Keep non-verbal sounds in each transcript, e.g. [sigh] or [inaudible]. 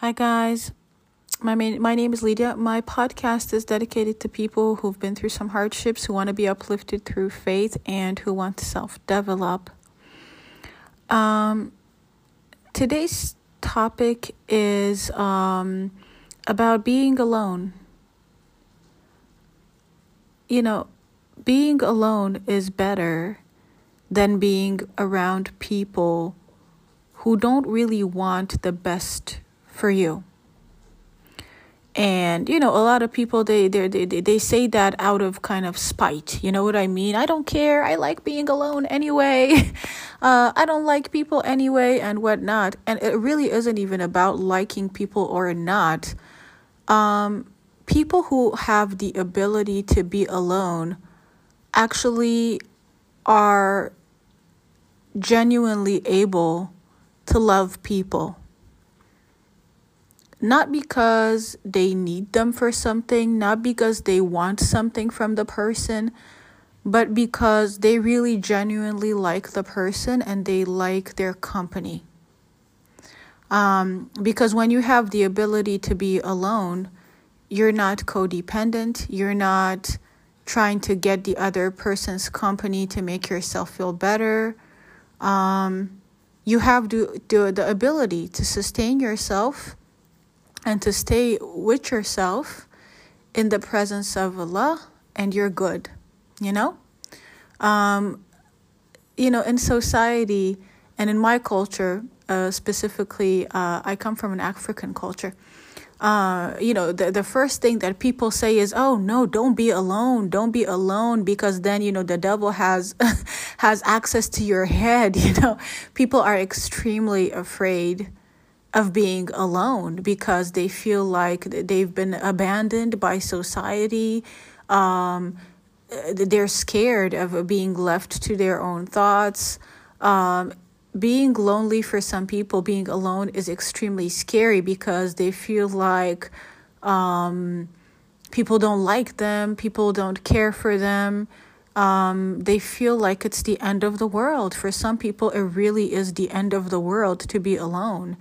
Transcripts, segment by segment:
Hi, guys. My, main, my name is Lydia. My podcast is dedicated to people who've been through some hardships, who want to be uplifted through faith, and who want to self develop. Um, today's topic is um, about being alone. You know, being alone is better than being around people who don't really want the best for you. And you know, a lot of people they they they they say that out of kind of spite. You know what I mean? I don't care. I like being alone anyway. [laughs] Uh, I don't like people anyway, and whatnot. And it really isn't even about liking people or not. Um, people who have the ability to be alone actually are genuinely able to love people. Not because they need them for something, not because they want something from the person, but because they really genuinely like the person and they like their company. Um, because when you have the ability to be alone, you're not codependent, you're not trying to get the other person's company to make yourself feel better. Um, you have the, the, the ability to sustain yourself and to stay with yourself in the presence of Allah and you're good you know um, you know in society and in my culture uh, specifically uh, i come from an african culture uh, you know, the, the first thing that people say is, "Oh no, don't be alone. Don't be alone," because then you know the devil has [laughs] has access to your head. [laughs] You know, people are extremely afraid of being alone because they feel like they've been abandoned by society. Um, they're scared of being left to their own thoughts. Um, being lonely for some people, being alone is extremely scary because they feel like um, people don't like them, people don't care for them. Um, they feel like it's the end of the world. For some people, it really is the end of the world to be alone.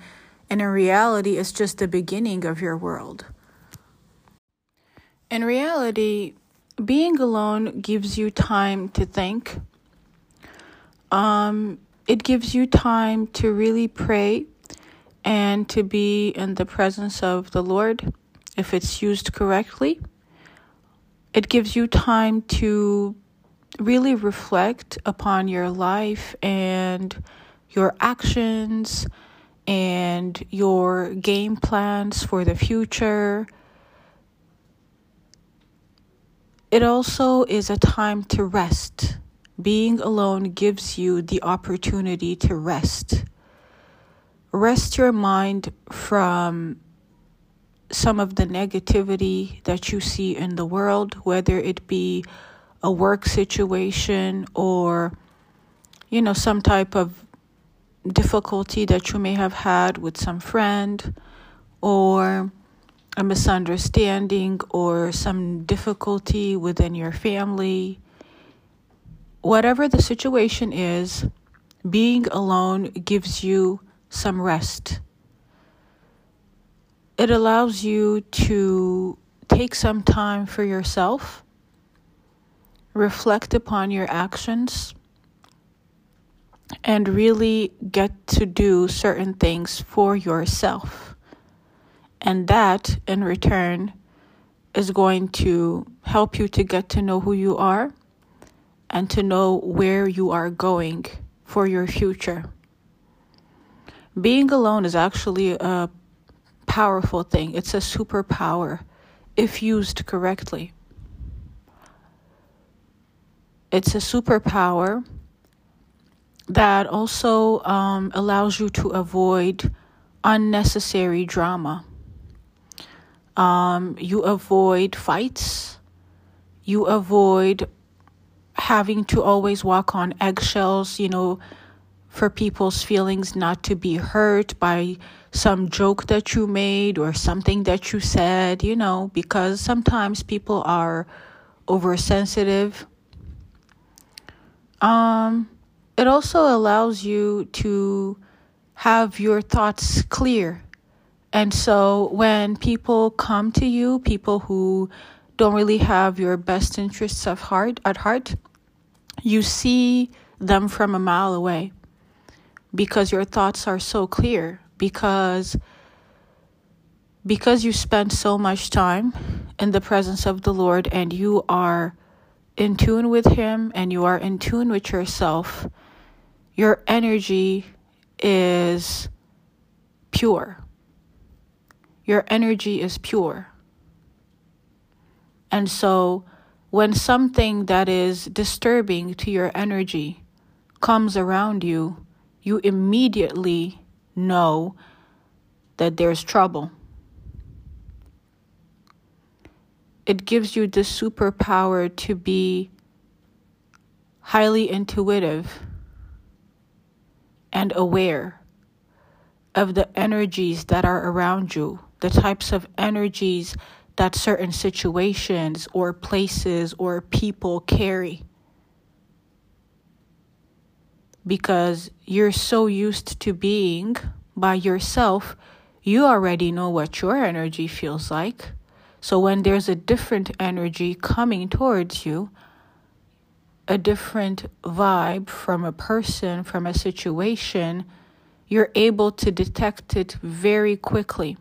And in reality, it's just the beginning of your world. In reality, being alone gives you time to think. Um, it gives you time to really pray and to be in the presence of the Lord if it's used correctly. It gives you time to really reflect upon your life and your actions and your game plans for the future. It also is a time to rest being alone gives you the opportunity to rest. Rest your mind from some of the negativity that you see in the world, whether it be a work situation or, you know, some type of difficulty that you may have had with some friend or a misunderstanding or some difficulty within your family whatever the situation is, being alone gives you some rest. It allows you to take some time for yourself, reflect upon your actions, and really get to do certain things for yourself. And that, in return, is going to help you to get to know who you are and to know where you are going for your future. Being alone is actually a powerful thing, it's a superpower if used correctly. It's a superpower that also um, allows you to avoid unnecessary drama. Um, you avoid fights. You avoid having to always walk on eggshells, you know, for people's feelings not to be hurt by some joke that you made or something that you said, you know, because sometimes people are oversensitive. Um, it also allows you to have your thoughts clear. And so when people come to you, people who don't really have your best interests of heart at heart, you see them from a mile away because your thoughts are so clear because because you spend so much time in the presence of the Lord and you are in tune with him and you are in tune with yourself your energy is pure your energy is pure and so when something that is disturbing to your energy comes around you, you immediately know that there's trouble. It gives you the superpower to be highly intuitive and aware of the energies that are around you, the types of energies that certain situations or places or people carry. Because you're so used to being by yourself, you already know what your energy feels like. So when there's a different energy coming towards you, a different vibe from a person, from a situation, you're able to detect it very quickly.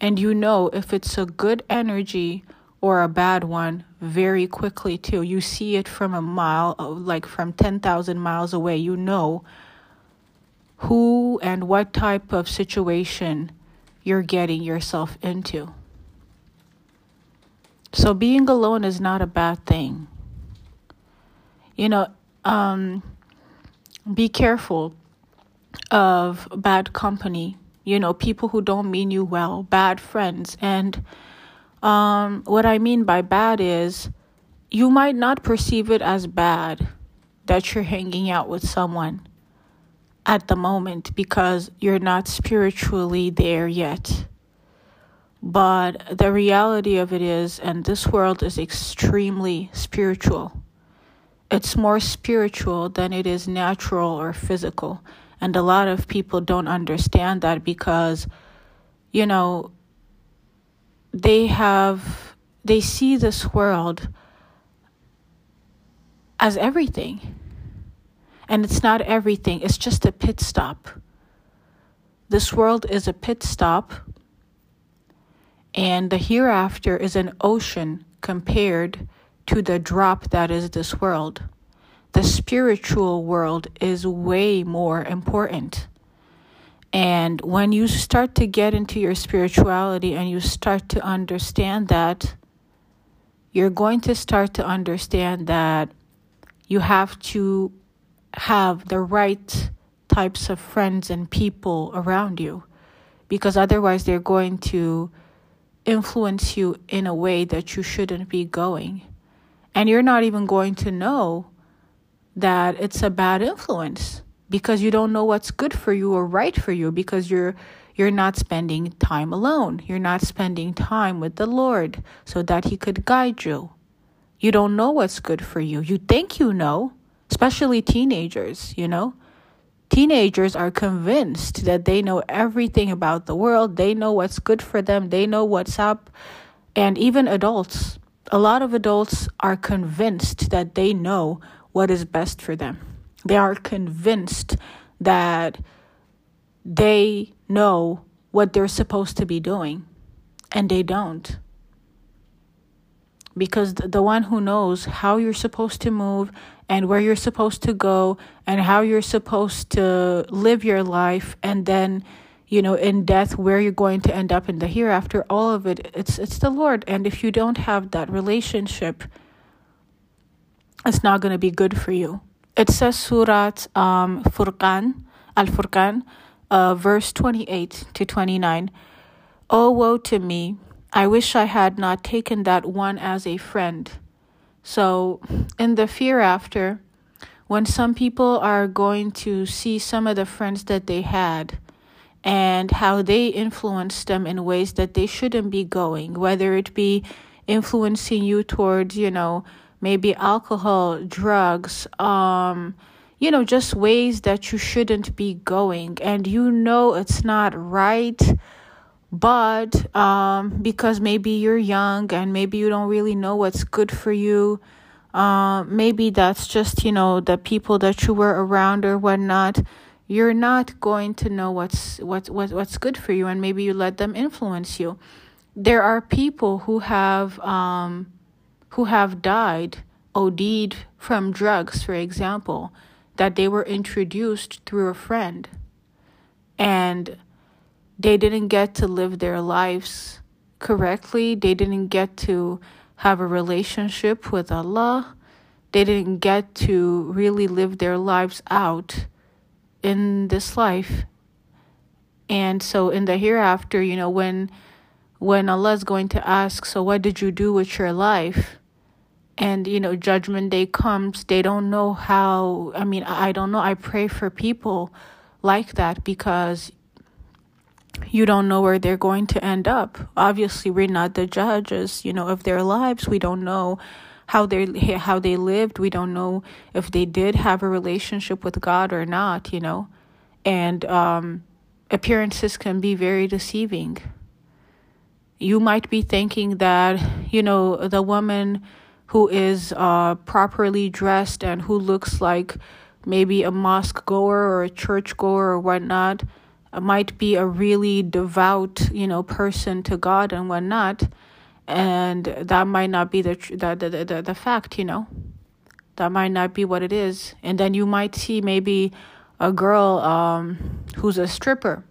And you know if it's a good energy or a bad one very quickly too. You see it from a mile, like from 10,000 miles away. You know who and what type of situation you're getting yourself into. So being alone is not a bad thing. You know, um, be careful of bad company you know, people who don't mean you well, bad friends. And um, what I mean by bad is you might not perceive it as bad that you're hanging out with someone at the moment because you're not spiritually there yet. But the reality of it is, and this world is extremely spiritual. It's more spiritual than it is natural or physical. And a lot of people don't understand that because, you know, they have, they see this world as everything. And it's not everything, it's just a pit stop. This world is a pit stop, and the hereafter is an ocean compared to the drop that is this world the spiritual world is way more important. And when you start to get into your spirituality and you start to understand that, you're going to start to understand that you have to have the right types of friends and people around you because otherwise they're going to influence you in a way that you shouldn't be going. And you're not even going to know that it's a bad influence because you don't know what's good for you or right for you because you're you're not spending time alone. You're not spending time with the Lord so that he could guide you. You don't know what's good for you. You think you know, especially teenagers, you know? Teenagers are convinced that they know everything about the world. They know what's good for them. They know what's up. And even adults, a lot of adults are convinced that they know what is best for them. They are convinced that they know what they're supposed to be doing, and they don't. Because the one who knows how you're supposed to move and where you're supposed to go and how you're supposed to live your life and then you know in death where you're going to end up in the hereafter all of it it's it's the lord and if you don't have that relationship it's not going to be good for you. It says Surat um, Furqan, Al Furqan, uh, verse 28 to 29. Oh, woe to me! I wish I had not taken that one as a friend. So, in the hereafter, when some people are going to see some of the friends that they had and how they influence them in ways that they shouldn't be going, whether it be influencing you towards, you know, maybe alcohol, drugs, um, you know, just ways that you shouldn't be going and you know it's not right, but um, because maybe you're young and maybe you don't really know what's good for you, uh, maybe that's just you know the people that you were around or whatnot. You're not going to know what's what, what what's good for you, and maybe you let them influence you. There are people who have um, who have died, OD'd from drugs, for example, that they were introduced through a friend, and they didn't get to live their lives correctly. They didn't get to have a relationship with Allah. They didn't get to really live their lives out in this life. And so in the hereafter, you know, when when Allah is going to ask, so what did you do with your life? And you know, judgment day comes, they don't know how I mean, I don't know. I pray for people like that because you don't know where they're going to end up. Obviously, we're not the judges, you know, of their lives. We don't know how they how they lived. We don't know if they did have a relationship with God or not, you know. And um, appearances can be very deceiving. You might be thinking that, you know, the woman who is uh, properly dressed and who looks like maybe a mosque goer or a church goer or whatnot might be a really devout, you know, person to God and whatnot, and that might not be the the the the, the fact, you know. That might not be what it is, and then you might see maybe a girl um, who's a stripper,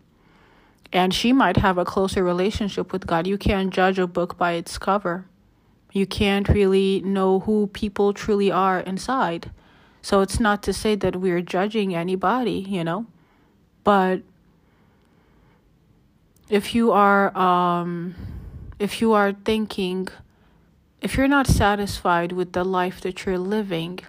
and she might have a closer relationship with God. You can't judge a book by its cover. You can't really know who people truly are inside. So it's not to say that we're judging anybody, you know, but if you are um, if you are thinking if you're not satisfied with the life that you're living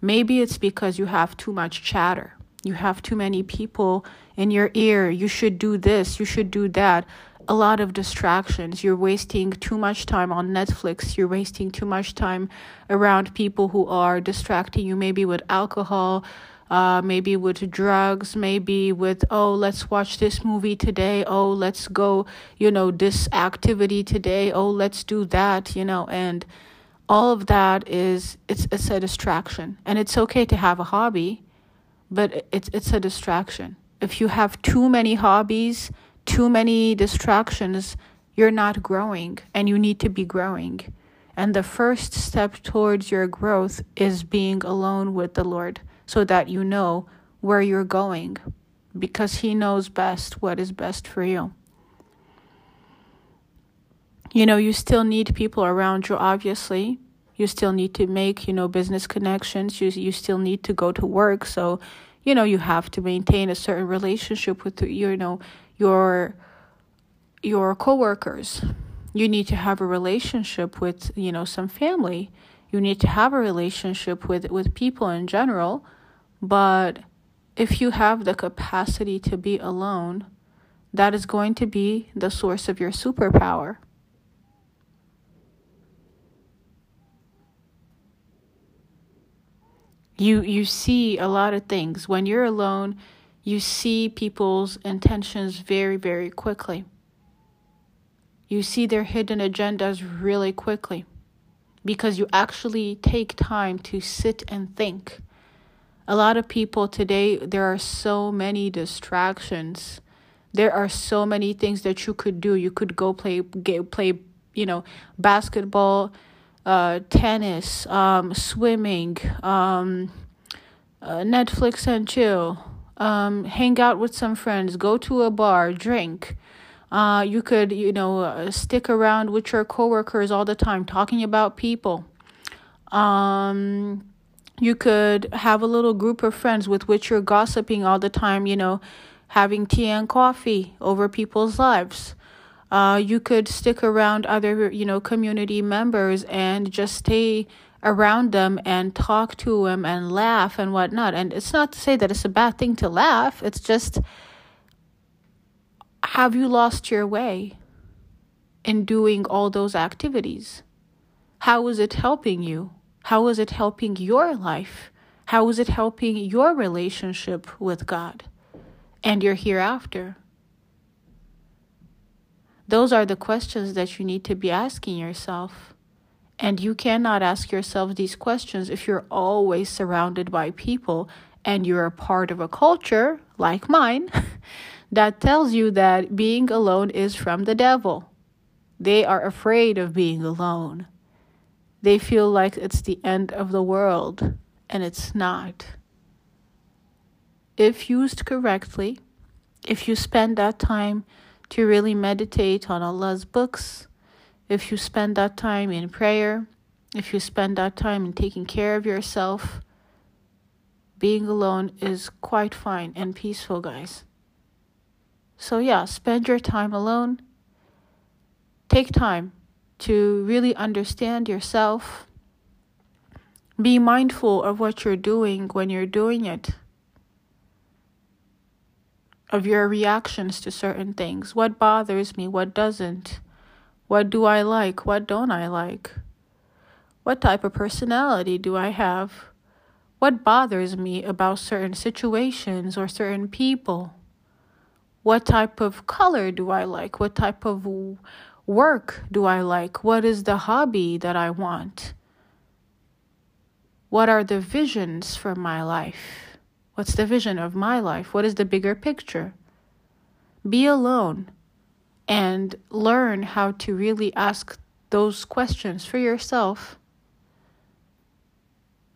maybe it's because you have too much chatter. You have too many people in your ear. You should do this you should do that. A lot of distractions. You're wasting too much time on netflix. You're wasting too much time around people who are distracting you maybe with alcohol uh, maybe with drugs, maybe with, oh, let's watch this movie today. Oh, let's go, you know, this activity today. Oh, let's do that, you know, and all of that is, it's, it's a distraction. And it's okay to have a hobby, but it's, it's a distraction. If you have too many hobbies, too many distractions, you're not growing and you need to be growing. And the first step towards your growth is being alone with the Lord so that you know where you're going because He knows best what is best for you. You know, you still need people around you, obviously. You still need to make, you know, business connections. You, you still need to go to work. So, you know, you have to maintain a certain relationship with, you know, your your coworkers. You need to have a relationship with, you know, some family. You need to have a relationship with, with people in general but if you have the capacity to be alone, that is going to be the source of your superpower. You you see a lot of things when you're alone, you see people's intentions very very quickly. You see their hidden agendas really quickly because you actually take time to sit and think a lot of people today, there are so many distractions. There are so many things that you could do. You could go play, get, play, you know, basketball, uh, tennis, um, swimming, um, uh, Netflix and chill, um, hang out with some friends, go to a bar, drink. Uh, you could, you know, uh, stick around with your coworkers all the time, talking about people. Um, you could have a little group of friends with which you're gossiping all the time, you know, having tea and coffee over people's lives. Uh, you could stick around other, you know, community members and just stay around them and talk to them and laugh and whatnot. And it's not to say that it's a bad thing to laugh, it's just have you lost your way in doing all those activities? How is it helping you? How is it helping your life? How is it helping your relationship with God and your hereafter? Those are the questions that you need to be asking yourself. And you cannot ask yourself these questions if you're always surrounded by people and you're a part of a culture like mine [laughs] that tells you that being alone is from the devil. They are afraid of being alone. They feel like it's the end of the world, and it's not. If used correctly, if you spend that time to really meditate on Allah's books, if you spend that time in prayer, if you spend that time in taking care of yourself, being alone is quite fine and peaceful, guys. So, yeah, spend your time alone. Take time to really understand yourself. Be mindful of what you're doing when you're doing it, of your reactions to certain things. What bothers me? What doesn't? What do I like? What don't I like? What type of personality do I have? What bothers me about certain situations or certain people? What type of color do I like? What type of work do I like? What is the hobby that I want? What are the visions for my life? What's the vision of my life? What is the bigger picture? Be alone and learn how to really ask those questions for yourself.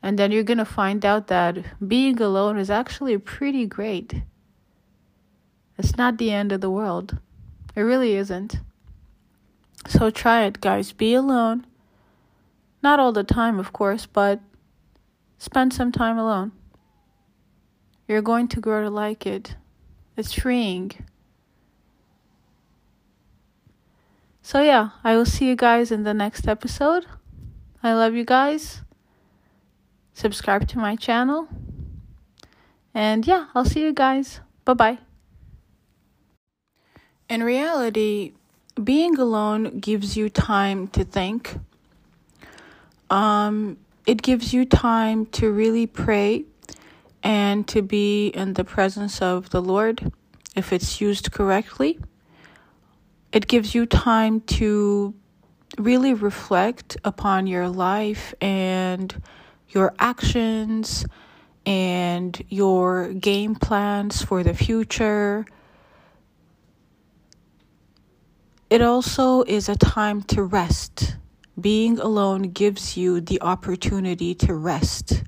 And then you're going to find out that being alone is actually pretty great. It's not the end of the world. It really isn't. So try it, guys. Be alone. Not all the time, of course, but spend some time alone. You're going to grow to like it. It's freeing. So, yeah, I will see you guys in the next episode. I love you guys. Subscribe to my channel. And yeah, I'll see you guys. Bye bye. In reality, being alone gives you time to think. Um, it gives you time to really pray and to be in the presence of the Lord if it's used correctly it gives you time to really reflect upon your life and your actions and your game plans for the future. It also is a time to rest. Being alone gives you the opportunity to rest.